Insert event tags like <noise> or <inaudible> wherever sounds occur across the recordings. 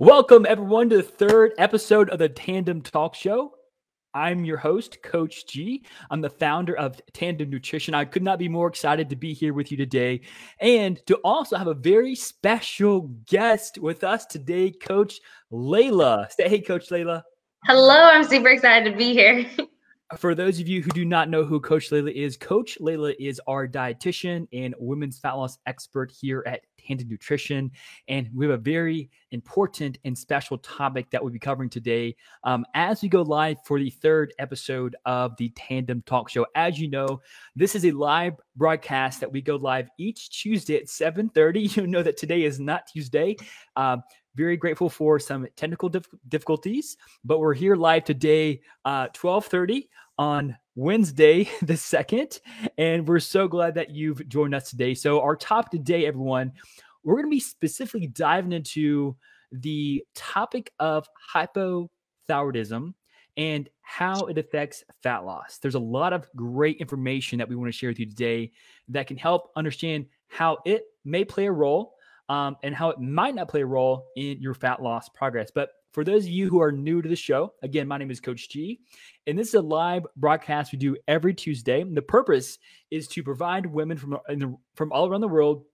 Welcome, everyone, to the third episode of the Tandem Talk Show. I'm your host, Coach G. I'm the founder of Tandem Nutrition. I could not be more excited to be here with you today and to also have a very special guest with us today, Coach Layla. Say hey, Coach Layla. Hello, I'm super excited to be here. <laughs> For those of you who do not know who Coach Layla is, Coach Layla is our dietitian and women's fat loss expert here at Tandem Nutrition. And we have a very important and special topic that we'll be covering today um, as we go live for the third episode of the Tandem Talk Show. As you know, this is a live broadcast that we go live each Tuesday at 7.30. <laughs> You know that today is not Tuesday. Uh, very grateful for some technical dif- difficulties, but we're here live today, uh, 1230 on Wednesday <laughs> the 2nd. And we're so glad that you've joined us today. So, our top today, everyone, we're going to be specifically diving into the topic of hypothyroidism and how it affects fat loss. There's a lot of great information that we want to share with you today that can help understand how it may play a role um, and how it might not play a role in your fat loss progress. But for those of you who are new to the show, again, my name is Coach G, and this is a live broadcast we do every Tuesday. The purpose is to provide women from, from all around the world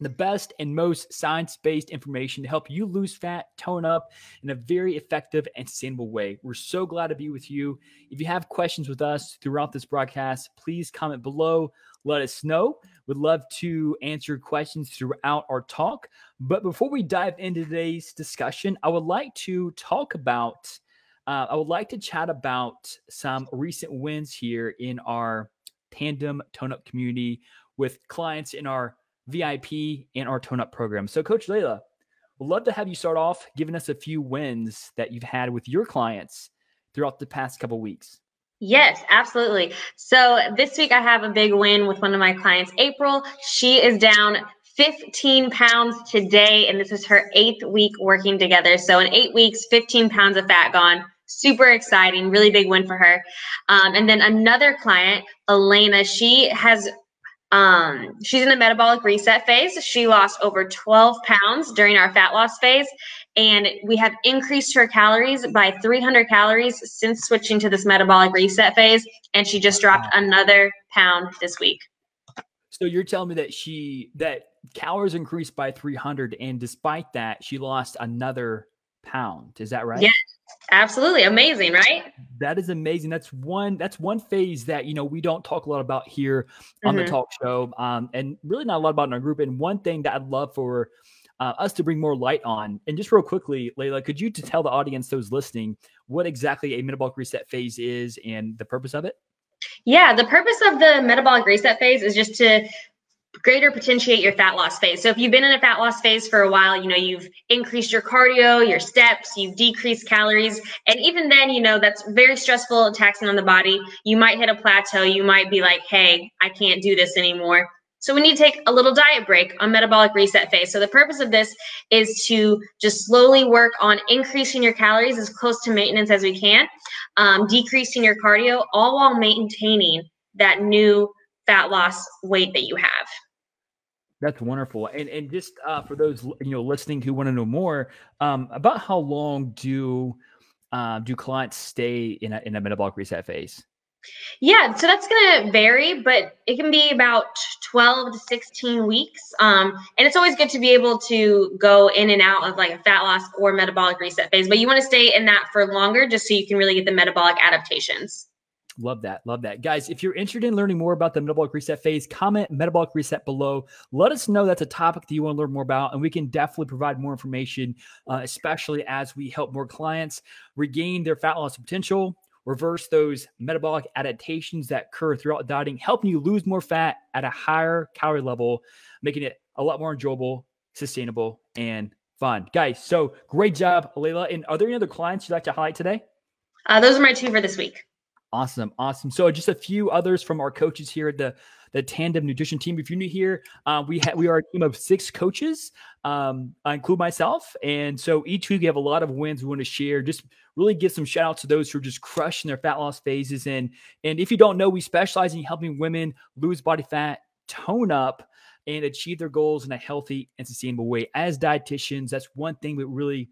the best and most science based information to help you lose fat, tone up in a very effective and sustainable way. We're so glad to be with you. If you have questions with us throughout this broadcast, please comment below. Let us know. Would love to answer questions throughout our talk. But before we dive into today's discussion, I would like to talk about, uh, I would like to chat about some recent wins here in our tandem tone up community with clients in our VIP and our tone up program. So, Coach Layla, we'd love to have you start off giving us a few wins that you've had with your clients throughout the past couple weeks. Yes, absolutely. So this week I have a big win with one of my clients, April. She is down 15 pounds today, and this is her eighth week working together. So in eight weeks, 15 pounds of fat gone. Super exciting, really big win for her. Um, and then another client, Elena, she has um, she's in the metabolic reset phase. She lost over 12 pounds during our fat loss phase, and we have increased her calories by 300 calories since switching to this metabolic reset phase. And she just dropped another pound this week. So you're telling me that she that calories increased by 300, and despite that, she lost another pound. Is that right? Yes. Absolutely amazing, right? That is amazing. That's one. That's one phase that you know we don't talk a lot about here on mm-hmm. the talk show, um, and really not a lot about in our group. And one thing that I'd love for uh, us to bring more light on, and just real quickly, Layla, could you to tell the audience, those listening, what exactly a metabolic reset phase is and the purpose of it? Yeah, the purpose of the metabolic reset phase is just to greater potentiate your fat loss phase. So if you've been in a fat loss phase for a while, you know, you've increased your cardio, your steps, you've decreased calories, and even then, you know, that's very stressful and taxing on the body. You might hit a plateau. You might be like, "Hey, I can't do this anymore." So we need to take a little diet break on metabolic reset phase. So the purpose of this is to just slowly work on increasing your calories as close to maintenance as we can, um, decreasing your cardio, all while maintaining that new fat loss weight that you have. That's wonderful. And and just uh, for those you know listening who want to know more um, about how long do uh, do clients stay in a in a metabolic reset phase? Yeah, so that's going to vary, but it can be about 12 to 16 weeks. Um, and it's always good to be able to go in and out of like a fat loss or metabolic reset phase, but you want to stay in that for longer just so you can really get the metabolic adaptations. Love that. Love that. Guys, if you're interested in learning more about the metabolic reset phase, comment metabolic reset below. Let us know that's a topic that you want to learn more about, and we can definitely provide more information, uh, especially as we help more clients regain their fat loss potential, reverse those metabolic adaptations that occur throughout dieting, helping you lose more fat at a higher calorie level, making it a lot more enjoyable, sustainable, and fun. Guys, so great job, Layla. And are there any other clients you'd like to highlight today? Uh, those are my two for this week. Awesome, awesome. So just a few others from our coaches here at the the Tandem Nutrition team. If you're new here, uh, we ha- we are a team of six coaches. Um, I include myself, and so each week we have a lot of wins we want to share. Just really give some shout outs to those who are just crushing their fat loss phases. And and if you don't know, we specialize in helping women lose body fat, tone up, and achieve their goals in a healthy and sustainable way. As dietitians, that's one thing that really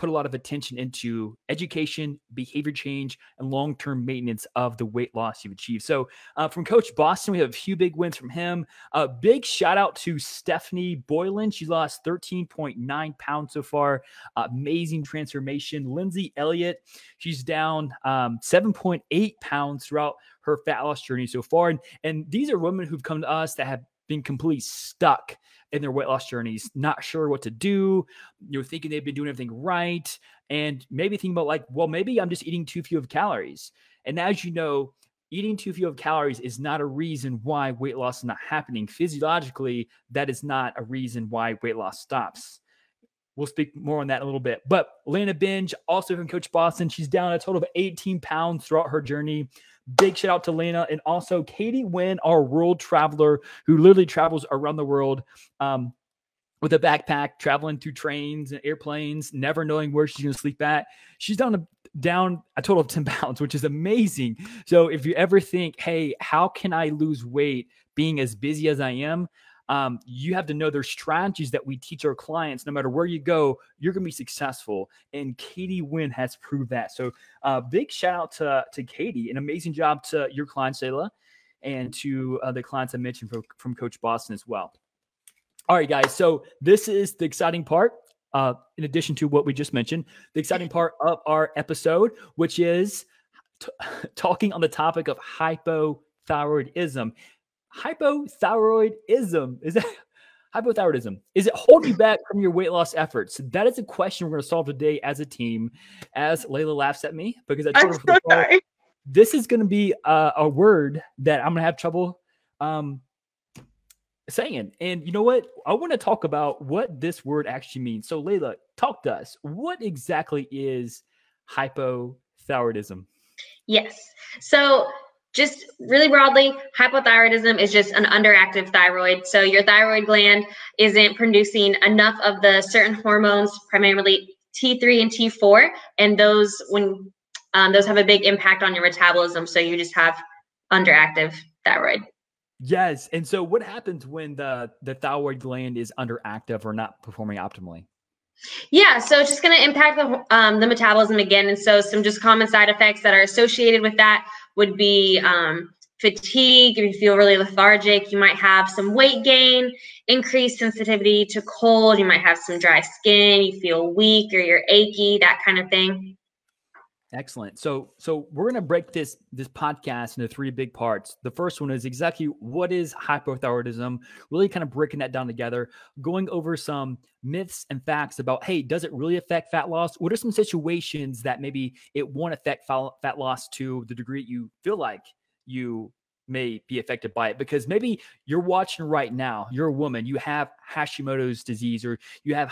put a lot of attention into education, behavior change, and long term maintenance of the weight loss you've achieved. So, uh, from Coach Boston, we have a few big wins from him. A uh, big shout out to Stephanie Boylan. She lost 13.9 pounds so far. Uh, amazing transformation. Lindsay Elliott, she's down um, 7.8 pounds throughout her fat loss journey so far. And, and these are women who've come to us that have been completely stuck in their weight loss journeys, not sure what to do, You're thinking they've been doing everything right, and maybe thinking about like, well, maybe I'm just eating too few of calories. And as you know, eating too few of calories is not a reason why weight loss is not happening. Physiologically, that is not a reason why weight loss stops. We'll speak more on that in a little bit. But Lana Binge, also from Coach Boston, she's down a total of 18 pounds throughout her journey. Big shout out to Lena and also Katie Wynn, our world traveler who literally travels around the world um, with a backpack, traveling through trains and airplanes, never knowing where she's going to sleep at. She's down a, down a total of 10 <laughs> pounds, which is amazing. So if you ever think, hey, how can I lose weight being as busy as I am? Um, you have to know there's strategies that we teach our clients. No matter where you go, you're going to be successful. And Katie Wynn has proved that. So, uh, big shout out to, to Katie. An amazing job to your client, Sayla, and to uh, the clients I mentioned from, from Coach Boston as well. All right, guys. So, this is the exciting part. Uh, in addition to what we just mentioned, the exciting <laughs> part of our episode, which is t- <laughs> talking on the topic of hypothyroidism hypothyroidism. Is that <laughs> hypothyroidism? Is it holding you back from your weight loss efforts? That is a question we're going to solve today as a team as layla laughs at me because i told her so this is going to be a, a, word that i'm going to have trouble um, saying. And you know what? I want to talk about what this word actually means. So layla talk to us. What exactly is hypothyroidism? Yes. So just really broadly, hypothyroidism is just an underactive thyroid. So your thyroid gland isn't producing enough of the certain hormones, primarily T3 and T4, and those when um, those have a big impact on your metabolism. So you just have underactive thyroid. Yes, and so what happens when the the thyroid gland is underactive or not performing optimally? Yeah, so it's just going to impact the um, the metabolism again, and so some just common side effects that are associated with that would be um, fatigue, if you feel really lethargic, you might have some weight gain, increased sensitivity to cold, you might have some dry skin, you feel weak or you're achy, that kind of thing. Excellent. So so we're going to break this this podcast into three big parts. The first one is exactly what is hypothyroidism, really kind of breaking that down together, going over some myths and facts about hey, does it really affect fat loss? What are some situations that maybe it won't affect fat loss to the degree you feel like you may be affected by it because maybe you're watching right now, you're a woman, you have Hashimoto's disease or you have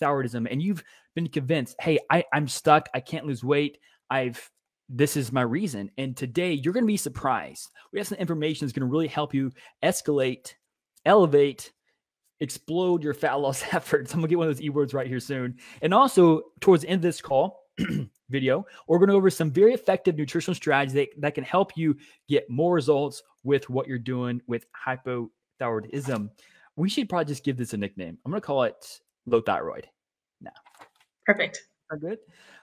hypothyroidism and you've been convinced, hey, I, I'm stuck. I can't lose weight. I've this is my reason. And today you're going to be surprised. We have some information that's going to really help you escalate, elevate, explode your fat loss <laughs> efforts. I'm going to get one of those e words right here soon. And also, towards the end of this call, <clears throat> video, we're going to go over some very effective nutritional strategies that, that can help you get more results with what you're doing with hypothyroidism. We should probably just give this a nickname. I'm going to call it low thyroid now. Perfect. Are good.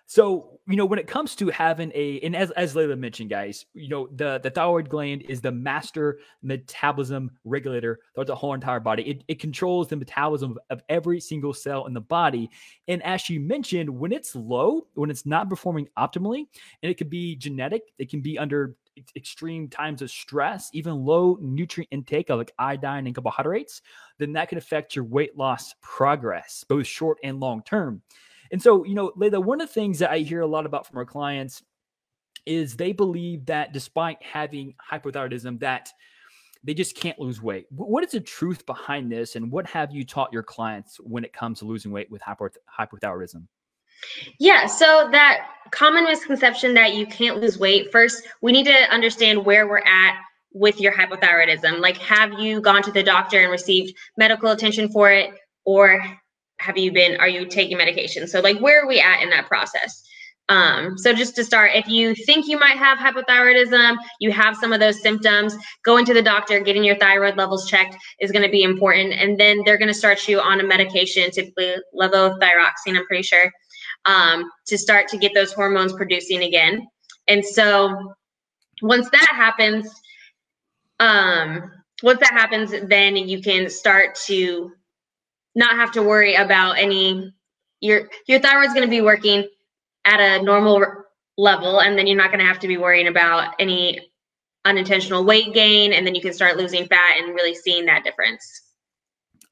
So, you know, when it comes to having a, and as, as Layla mentioned, guys, you know, the, the thyroid gland is the master metabolism regulator throughout the whole entire body. It, it controls the metabolism of, of every single cell in the body. And as she mentioned, when it's low, when it's not performing optimally, and it could be genetic, it can be under extreme times of stress, even low nutrient intake of like iodine and carbohydrates, then that can affect your weight loss progress, both short and long term. And so, you know, Layla, one of the things that I hear a lot about from our clients is they believe that despite having hypothyroidism, that they just can't lose weight. What is the truth behind this, and what have you taught your clients when it comes to losing weight with hypothyroidism? Yeah, so that common misconception that you can't lose weight, first, we need to understand where we're at with your hypothyroidism. Like, have you gone to the doctor and received medical attention for it, or have you been are you taking medication? So like where are we at in that process? Um, so just to start if you think you might have hypothyroidism you have some of those symptoms going to the doctor getting your thyroid levels checked is going to be important and then they're going to start you on a medication typically levothyroxine i'm pretty sure um, to start to get those hormones producing again. And so once that happens, um, once that happens, then you can start to not have to worry about any your your thyroid's going to be working at a normal level and then you're not going to have to be worrying about any unintentional weight gain and then you can start losing fat and really seeing that difference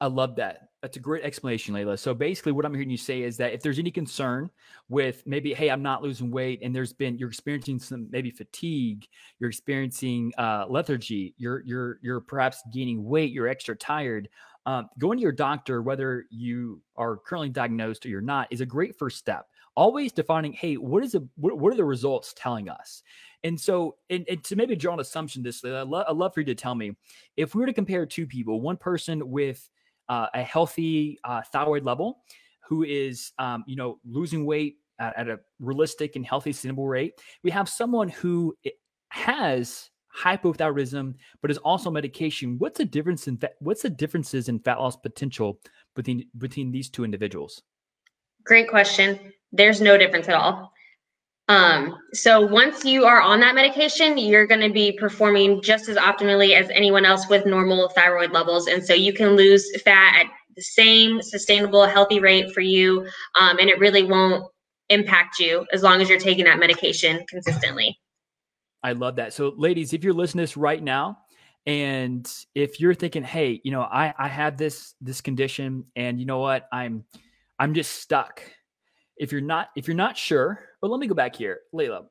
i love that that's a great explanation layla so basically what i'm hearing you say is that if there's any concern with maybe hey i'm not losing weight and there's been you're experiencing some maybe fatigue you're experiencing uh, lethargy you're you're you're perhaps gaining weight you're extra tired um, going to your doctor whether you are currently diagnosed or you're not is a great first step always defining, hey, what is a what, what are the results telling us? And so, and, and to maybe draw an assumption this, I'd, lo- I'd love for you to tell me if we were to compare two people, one person with uh, a healthy uh, thyroid level who is, um, you know, losing weight at, at, a realistic and healthy, sustainable rate. We have someone who has hypothyroidism, but is also medication. What's the difference in fa- what's the differences in fat loss potential between between these two individuals? Great question. There's no difference at all. Um, so once you are on that medication, you're going to be performing just as optimally as anyone else with normal thyroid levels. And so you can lose fat at the same sustainable, healthy rate for you. Um, and it really won't impact you as long as you're taking that medication consistently. I love that. So, ladies, if you're listening to this right now, and if you're thinking, hey, you know, I I have this this condition, and you know what, I'm I'm just stuck if you're not if you're not sure, but let me go back here, Layla.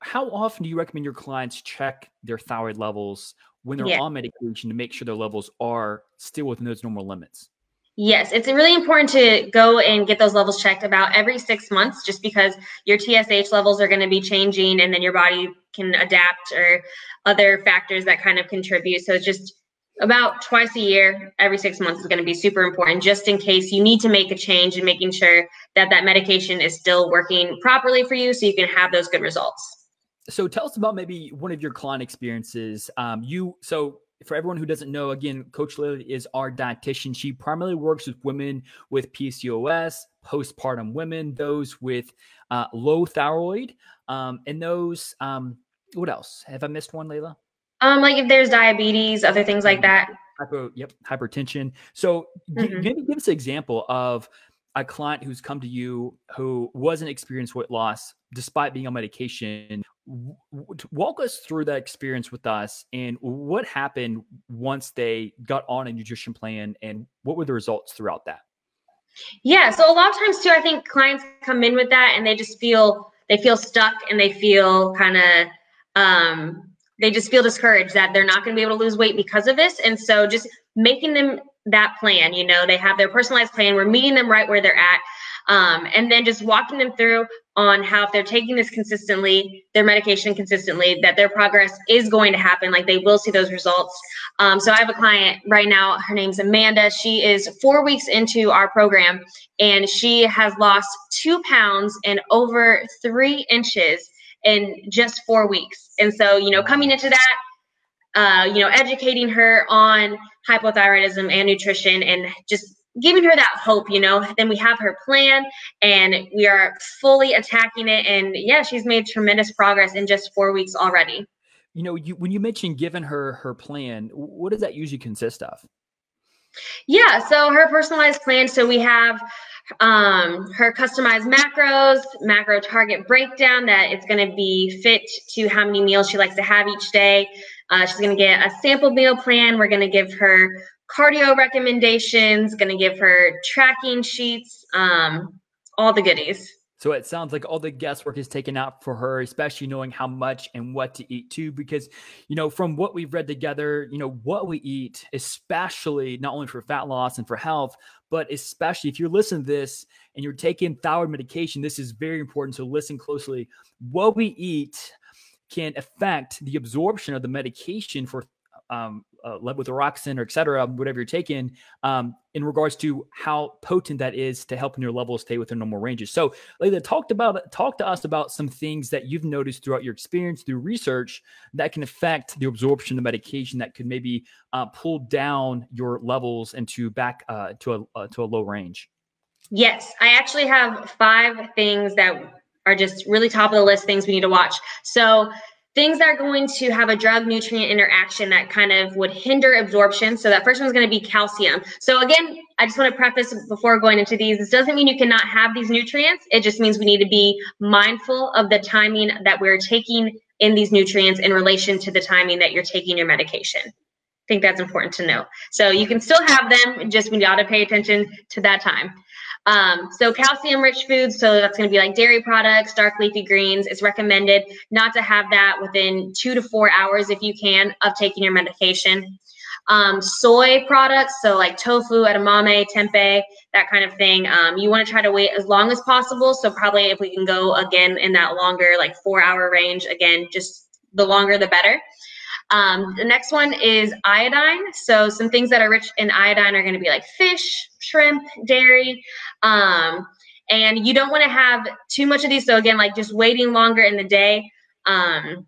How often do you recommend your clients check their thyroid levels when they're yeah. on medication to make sure their levels are still within those normal limits? Yes, it's really important to go and get those levels checked about every six months, just because your TSH levels are going to be changing, and then your body can adapt or other factors that kind of contribute. So just about twice a year, every six months is going to be super important, just in case you need to make a change and making sure that that medication is still working properly for you so you can have those good results. So tell us about maybe one of your client experiences. Um, you so for everyone who doesn't know, again, Coach Lily is our dietitian. She primarily works with women with PCOS, postpartum women, those with uh, low thyroid, um, and those. Um, what else? Have I missed one, Layla? Um, like if there's diabetes, other things like mm-hmm. that. Hypo, yep, hypertension. So mm-hmm. maybe give us an example of a client who's come to you who wasn't experienced weight loss despite being on medication. Walk us through that experience with us and what happened once they got on a nutrition plan and what were the results throughout that? Yeah, so a lot of times too, I think clients come in with that and they just feel they feel stuck and they feel kind of um, they just feel discouraged that they're not going to be able to lose weight because of this. And so just making them that plan, you know, they have their personalized plan. We're meeting them right where they're at. Um, and then just walking them through on how if they're taking this consistently, their medication consistently, that their progress is going to happen. Like they will see those results. Um, so I have a client right now. Her name's Amanda. She is four weeks into our program, and she has lost two pounds and over three inches in just four weeks. And so, you know, coming into that, uh, you know, educating her on hypothyroidism and nutrition and just giving her that hope, you know, then we have her plan and we are fully attacking it. And yeah, she's made tremendous progress in just four weeks already. You know, you when you mentioned giving her her plan, what does that usually consist of? Yeah, so her personalized plan. So we have um, her customized macros, macro target breakdown that it's going to be fit to how many meals she likes to have each day. Uh, she's going to get a sample meal plan. We're going to give her cardio recommendations, going to give her tracking sheets, um, all the goodies. So it sounds like all the guesswork is taken out for her, especially knowing how much and what to eat too. Because, you know, from what we've read together, you know, what we eat, especially not only for fat loss and for health, but especially if you're listening to this and you're taking thyroid medication, this is very important. So listen closely. What we eat can affect the absorption of the medication for um, uh, levothyroxine or et cetera, whatever you're taking, um, in regards to how potent that is to helping your levels stay within normal ranges. So, Layla, talked about talk to us about some things that you've noticed throughout your experience through research that can affect the absorption of medication that could maybe uh, pull down your levels into back uh, to a uh, to a low range. Yes, I actually have five things that are just really top of the list things we need to watch. So things that are going to have a drug nutrient interaction that kind of would hinder absorption. So that first one is going to be calcium. So again, I just want to preface before going into these, this doesn't mean you cannot have these nutrients. It just means we need to be mindful of the timing that we're taking in these nutrients in relation to the timing that you're taking your medication. I think that's important to know. So you can still have them, just we ought to pay attention to that time. Um, so calcium rich foods, so that's going to be like dairy products, dark leafy greens. It's recommended not to have that within two to four hours if you can of taking your medication. Um, soy products, so like tofu, edamame, tempeh, that kind of thing. Um, you want to try to wait as long as possible. So probably if we can go again in that longer, like four hour range, again, just the longer the better. Um, the next one is iodine. So some things that are rich in iodine are going to be like fish, shrimp, dairy. Um, and you don't want to have too much of these. So again, like just waiting longer in the day. Um,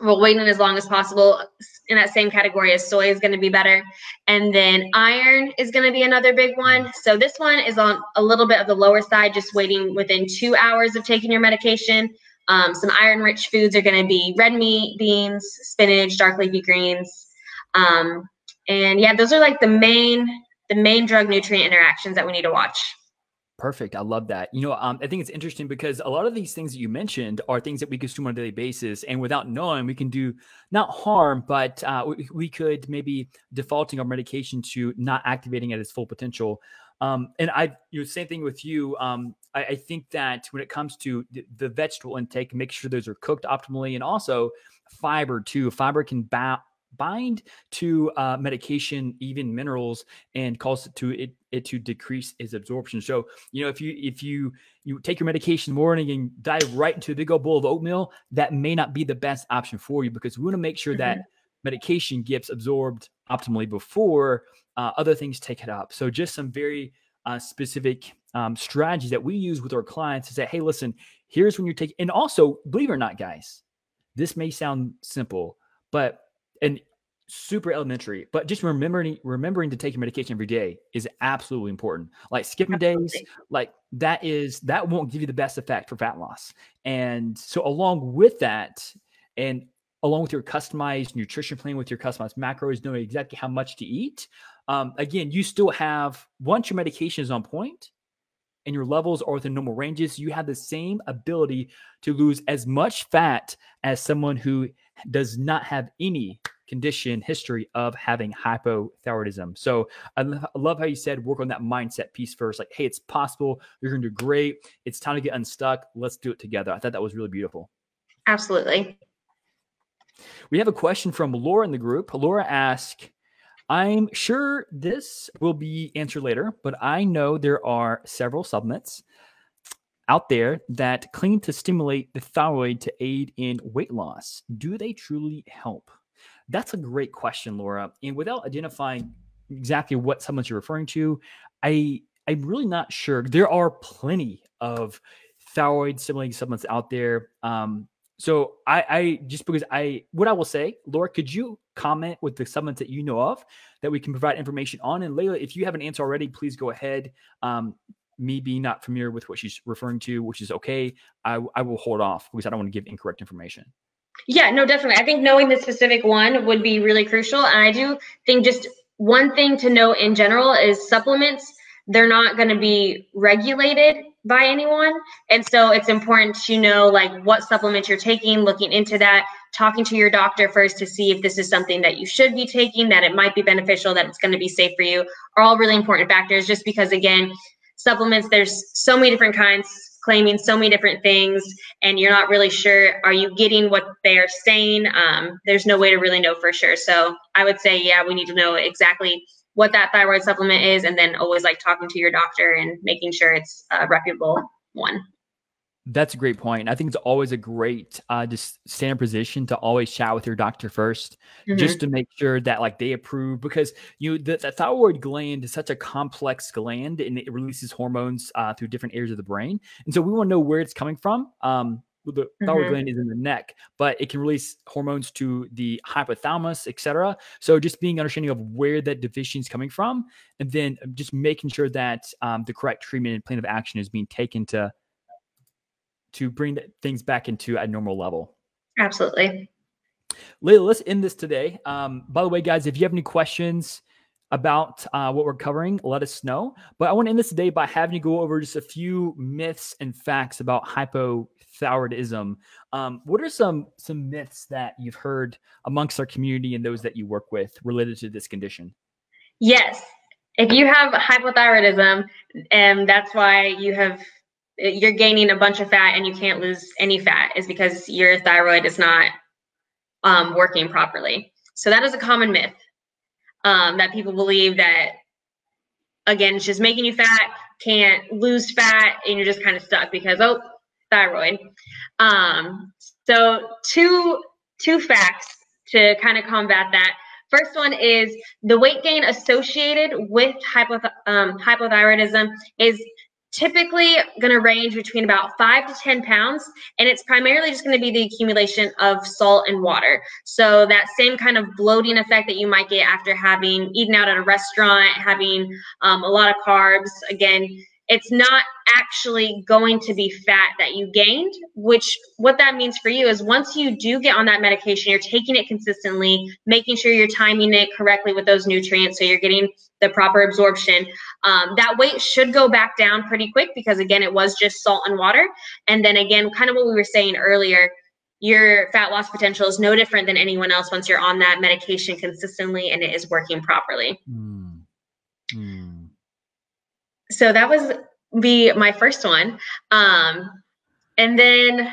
well, waiting as long as possible in that same category as soy is going to be better. And then iron is going to be another big one. So this one is on a little bit of the lower side, just waiting within two hours of taking your medication. Um, some iron rich foods are going to be red meat, beans, spinach, dark leafy greens. Um, and yeah, those are like the main the main drug nutrient interactions that we need to watch. Perfect. I love that. You know, um, I think it's interesting because a lot of these things that you mentioned are things that we consume on a daily basis, and without knowing, we can do not harm, but uh, we, we, could maybe defaulting our medication to not activating at its full potential. Um, and I, you know, same thing with you. Um, I, I, think that when it comes to the, vegetable intake, make sure those are cooked optimally, and also fiber too. Fiber can ba- bind to uh, medication, even minerals, and cause it to it, it to decrease its absorption. So you know if you if you you take your medication in the morning and dive right into a big old bowl of oatmeal, that may not be the best option for you because we want to make sure mm-hmm. that medication gets absorbed optimally before uh, other things take it up. So just some very uh, specific um, strategies that we use with our clients to say, hey, listen, here's when you're taking, and also believe it or not, guys, this may sound simple, but and super elementary, but just remembering remembering to take your medication every day is absolutely important. Like skipping absolutely. days, like that is that won't give you the best effect for fat loss. And so along with that, and along with your customized nutrition plan with your customized macros, knowing exactly how much to eat. Um, again, you still have once your medication is on point and your levels are within normal ranges, you have the same ability to lose as much fat as someone who does not have any condition history of having hypothyroidism. So I love how you said work on that mindset piece first. Like, hey, it's possible. You're going to do great. It's time to get unstuck. Let's do it together. I thought that was really beautiful. Absolutely. We have a question from Laura in the group. Laura asks, I'm sure this will be answered later, but I know there are several supplements out there that claim to stimulate the thyroid to aid in weight loss. Do they truly help? That's a great question, Laura. And without identifying exactly what supplements you're referring to, I I'm really not sure. There are plenty of thyroid stimulating supplements out there. Um, so I, I just because I what I will say, Laura, could you comment with the supplements that you know of that we can provide information on? And Layla, if you have an answer already, please go ahead. Um, me being not familiar with what she's referring to, which is okay, I, I will hold off because I don't want to give incorrect information. Yeah, no, definitely. I think knowing the specific one would be really crucial. And I do think just one thing to know in general is supplements, they're not going to be regulated by anyone. And so it's important to know like what supplements you're taking, looking into that, talking to your doctor first to see if this is something that you should be taking, that it might be beneficial, that it's going to be safe for you, are all really important factors just because again, supplements, there's so many different kinds claiming so many different things and you're not really sure are you getting what they're saying um, there's no way to really know for sure so i would say yeah we need to know exactly what that thyroid supplement is and then always like talking to your doctor and making sure it's a reputable one that's a great point. I think it's always a great uh, just standard position to always chat with your doctor 1st mm-hmm. just to make sure that like they approve because you the, the, thyroid gland is such a complex gland and it releases hormones uh, through different areas of the brain, and so we want to know where it's coming from. Um, the thyroid mm-hmm. gland is in the neck, but it can release hormones to the hypothalamus, etc. So just being understanding of where that deficiency is coming from, and then just making sure that um, the correct treatment and plan of action is being taken to to bring things back into a normal level. Absolutely. Layla, let's end this today. Um, by the way, guys, if you have any questions about uh, what we're covering, let us know. But I want to end this today by having you go over just a few myths and facts about hypothyroidism. Um, what are some some myths that you've heard amongst our community and those that you work with related to this condition? Yes, if you have hypothyroidism, and that's why you have you're gaining a bunch of fat and you can't lose any fat, is because your thyroid is not um, working properly. So that is a common myth um, that people believe that again it's just making you fat can't lose fat and you're just kind of stuck because oh thyroid. Um, so two two facts to kind of combat that. First one is the weight gain associated with um, hypothyroidism is typically going to range between about five to 10 pounds. And it's primarily just going to be the accumulation of salt and water. So that same kind of bloating effect that you might get after having eaten out at a restaurant, having um, a lot of carbs. Again, it's not actually going to be fat that you gained which what that means for you is once you do get on that medication you're taking it consistently making sure you're timing it correctly with those nutrients so you're getting the proper absorption. Um, that weight should go back down pretty quick because again it was just salt and water. And then again kind of what we were saying earlier your fat loss potential is no different than anyone else once you're on that medication consistently and it is working properly. Mm. Mm. so that was be my first one. Um, and then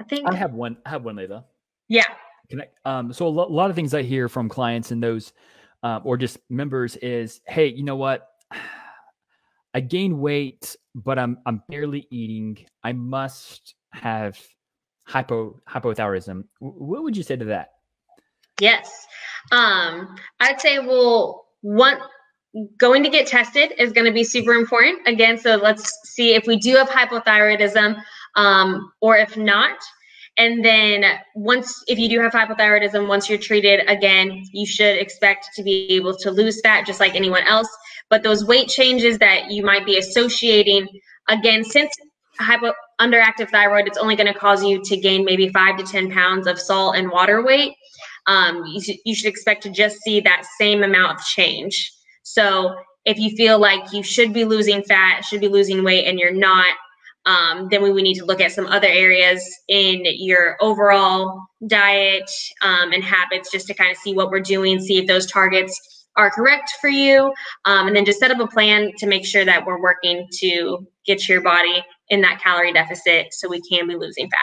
i think i have one i have one later. Yeah. I, um, so a lot of things i hear from clients and those um, or just members is, hey, you know what? I gain weight, but I'm I'm barely eating. I must have hypo hypothyroidism. What would you say to that? Yes, um, I'd say well, one going to get tested is going to be super important. Again, so let's see if we do have hypothyroidism, um, or if not. And then once, if you do have hypothyroidism, once you're treated again, you should expect to be able to lose fat just like anyone else. But those weight changes that you might be associating, again, since hypo underactive thyroid, it's only going to cause you to gain maybe five to 10 pounds of salt and water weight. Um, you, you should expect to just see that same amount of change. So if you feel like you should be losing fat, should be losing weight, and you're not, um, then we would need to look at some other areas in your overall diet um, and habits just to kind of see what we're doing, see if those targets are correct for you, um, and then just set up a plan to make sure that we're working to get your body in that calorie deficit so we can be losing fat.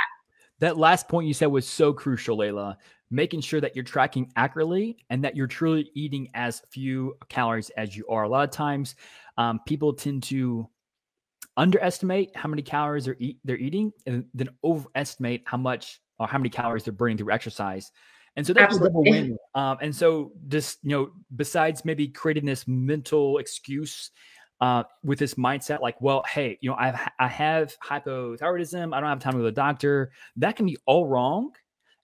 That last point you said was so crucial, Layla. Making sure that you're tracking accurately and that you're truly eating as few calories as you are. A lot of times, um, people tend to underestimate how many calories they're, eat, they're eating and then overestimate how much or how many calories they're burning through exercise. And so that's Absolutely. a double win. Um, and so just, you know, besides maybe creating this mental excuse uh, with this mindset, like, well, hey, you know, I've, I have hypothyroidism. I don't have time to go to the doctor. That can be all wrong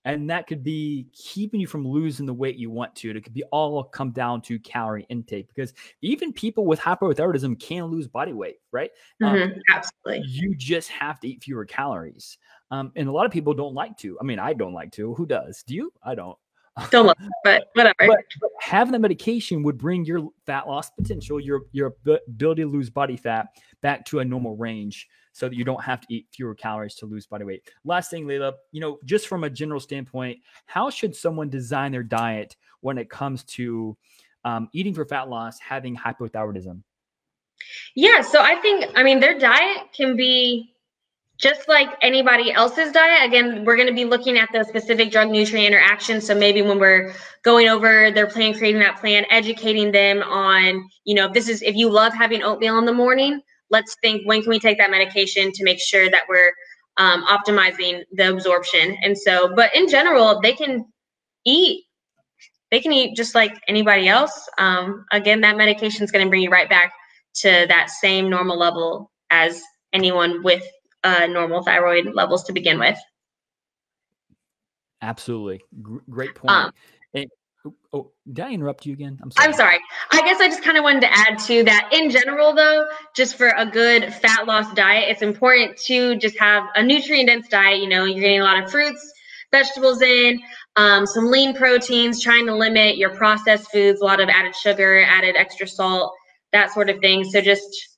and that could be keeping you from losing the weight you want to. And It could be all come down to calorie intake because even people with hypothyroidism can lose body weight, right? Mm-hmm, um, absolutely. You just have to eat fewer calories. Um, and a lot of people don't like to. I mean, I don't like to. Who does? Do you? I don't. <laughs> Don't love, but whatever. But, but having the medication would bring your fat loss potential, your your ability to lose body fat back to a normal range so that you don't have to eat fewer calories to lose body weight. Last thing, Layla, you know, just from a general standpoint, how should someone design their diet when it comes to um, eating for fat loss, having hypothyroidism? Yeah, so I think, I mean, their diet can be just like anybody else's diet. Again, we're going to be looking at the specific drug nutrient interaction. So maybe when we're going over their plan, creating that plan, educating them on, you know, if this is, if you love having oatmeal in the morning, let's think when can we take that medication to make sure that we're um, optimizing the absorption. And so, but in general, they can eat. They can eat just like anybody else. Um, again, that medication is going to bring you right back to that same normal level as anyone with uh, normal thyroid levels to begin with. Absolutely. G- great point. Um, oh, did I interrupt you again? I'm sorry. I'm sorry. I guess I just kind of wanted to add to that. In general, though, just for a good fat loss diet, it's important to just have a nutrient dense diet. You know, you're getting a lot of fruits, vegetables in, um, some lean proteins, trying to limit your processed foods, a lot of added sugar, added extra salt, that sort of thing. So just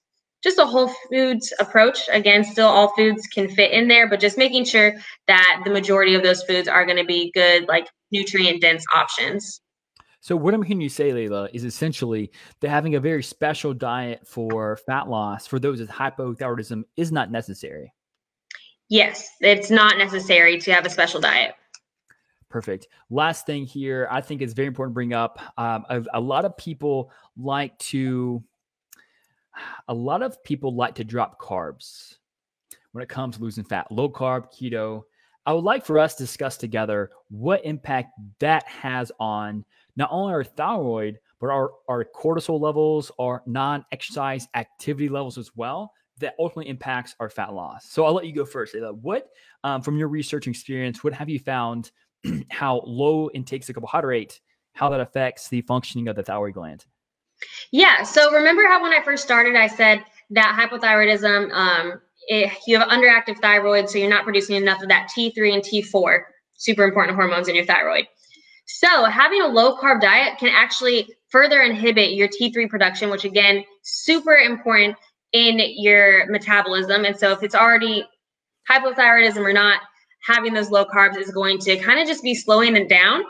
just a whole foods approach. Again, still all foods can fit in there, but just making sure that the majority of those foods are going to be good, like nutrient dense options. So what I'm hearing you say, Layla, is essentially that having a very special diet for fat loss for those with hypothyroidism is not necessary. Yes, it's not necessary to have a special diet. Perfect. Last thing here, I think it's very important to bring up. Um, a, a lot of people like to a lot of people like to drop carbs when it comes to losing fat, low carb, keto. I would like for us to discuss together what impact that has on not only our thyroid, but our, our cortisol levels, our non exercise activity levels as well, that ultimately impacts our fat loss. So I'll let you go first. What, um, from your research experience, what have you found <clears throat> how low intakes of carbohydrate, how that affects the functioning of the thyroid gland? Yeah. So remember how when I first started, I said that hypothyroidism, um, it, you have underactive thyroid, so you're not producing enough of that T3 and T4, super important hormones in your thyroid. So having a low carb diet can actually further inhibit your T3 production, which again, super important in your metabolism. And so if it's already hypothyroidism or not, having those low carbs is going to kind of just be slowing it down.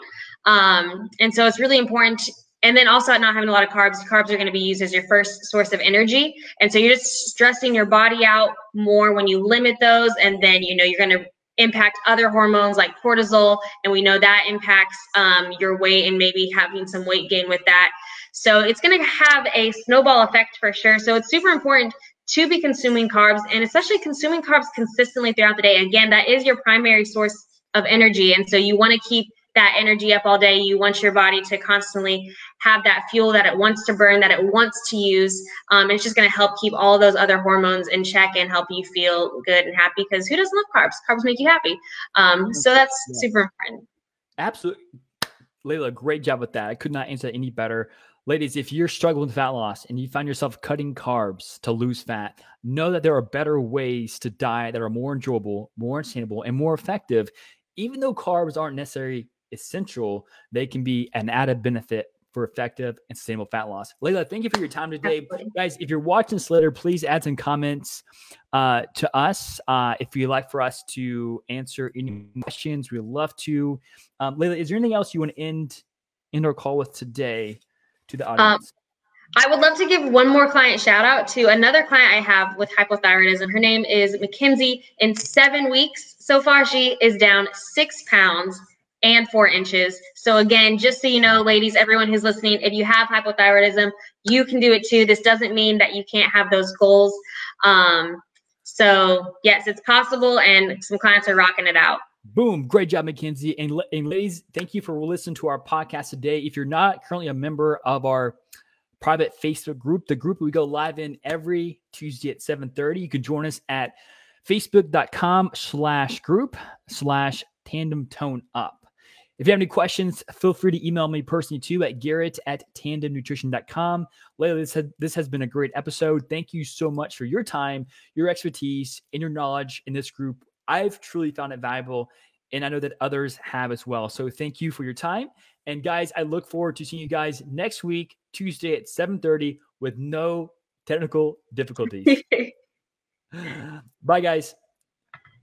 Um, and so it's really important and then also not having a lot of carbs carbs are going to be used as your first source of energy and so you're just stressing your body out more when you limit those and then you know you're going to impact other hormones like cortisol and we know that impacts um, your weight and maybe having some weight gain with that. So it's going to have a snowball effect for sure. So it's super important to be consuming carbs and especially consuming carbs consistently throughout the day. Again that is your primary source of energy and so you want to keep that energy up all day. You want your body to constantly have that fuel that it wants to burn, that it wants to use. Um, and it's just going to help keep all those other hormones in check and help you feel good and happy because who doesn't love carbs? Carbs make you happy. Um, so that's yeah. super important. Absolutely. Layla, great job with that. I could not answer any better. Ladies, if you're struggling with fat loss and you find yourself cutting carbs to lose fat, know that there are better ways to diet that are more enjoyable, more sustainable, and more effective. Even though carbs aren't necessarily essential, they can be an added benefit for effective and sustainable fat loss. Layla, thank you for your time today. Absolutely. Guys, if you're watching this later, please add some comments uh, to us. Uh, if you'd like for us to answer any questions, we'd love to. Um, Layla, is there anything else you want to end, end our call with today to the um, audience? Um, I would love to give one more client shout out to another client I have with hypothyroidism. Her name is Mackenzie. In seven weeks so far, she is down six pounds and four inches. So again, just so you know, ladies, everyone who's listening, if you have hypothyroidism, you can do it too. This doesn't mean that you can't have those goals. Um, so yes, it's possible, and some clients are rocking it out. Boom. Great job, Mackenzie. And, and ladies, thank you for listening to our podcast today. If you're not currently a member of our private Facebook group, the group we go live in every Tuesday at 7:30, you can join us at facebook.com slash group slash tandem tone up. If you have any questions, feel free to email me personally too at garrett at tandemnutrition.com. Layla, this, has, this has been a great episode. Thank you so much for your time, your expertise, and your knowledge in this group. I've truly found it valuable, and I know that others have as well. So thank you for your time. And guys, I look forward to seeing you guys next week, Tuesday at 7:30 with no technical difficulties. <laughs> Bye, guys.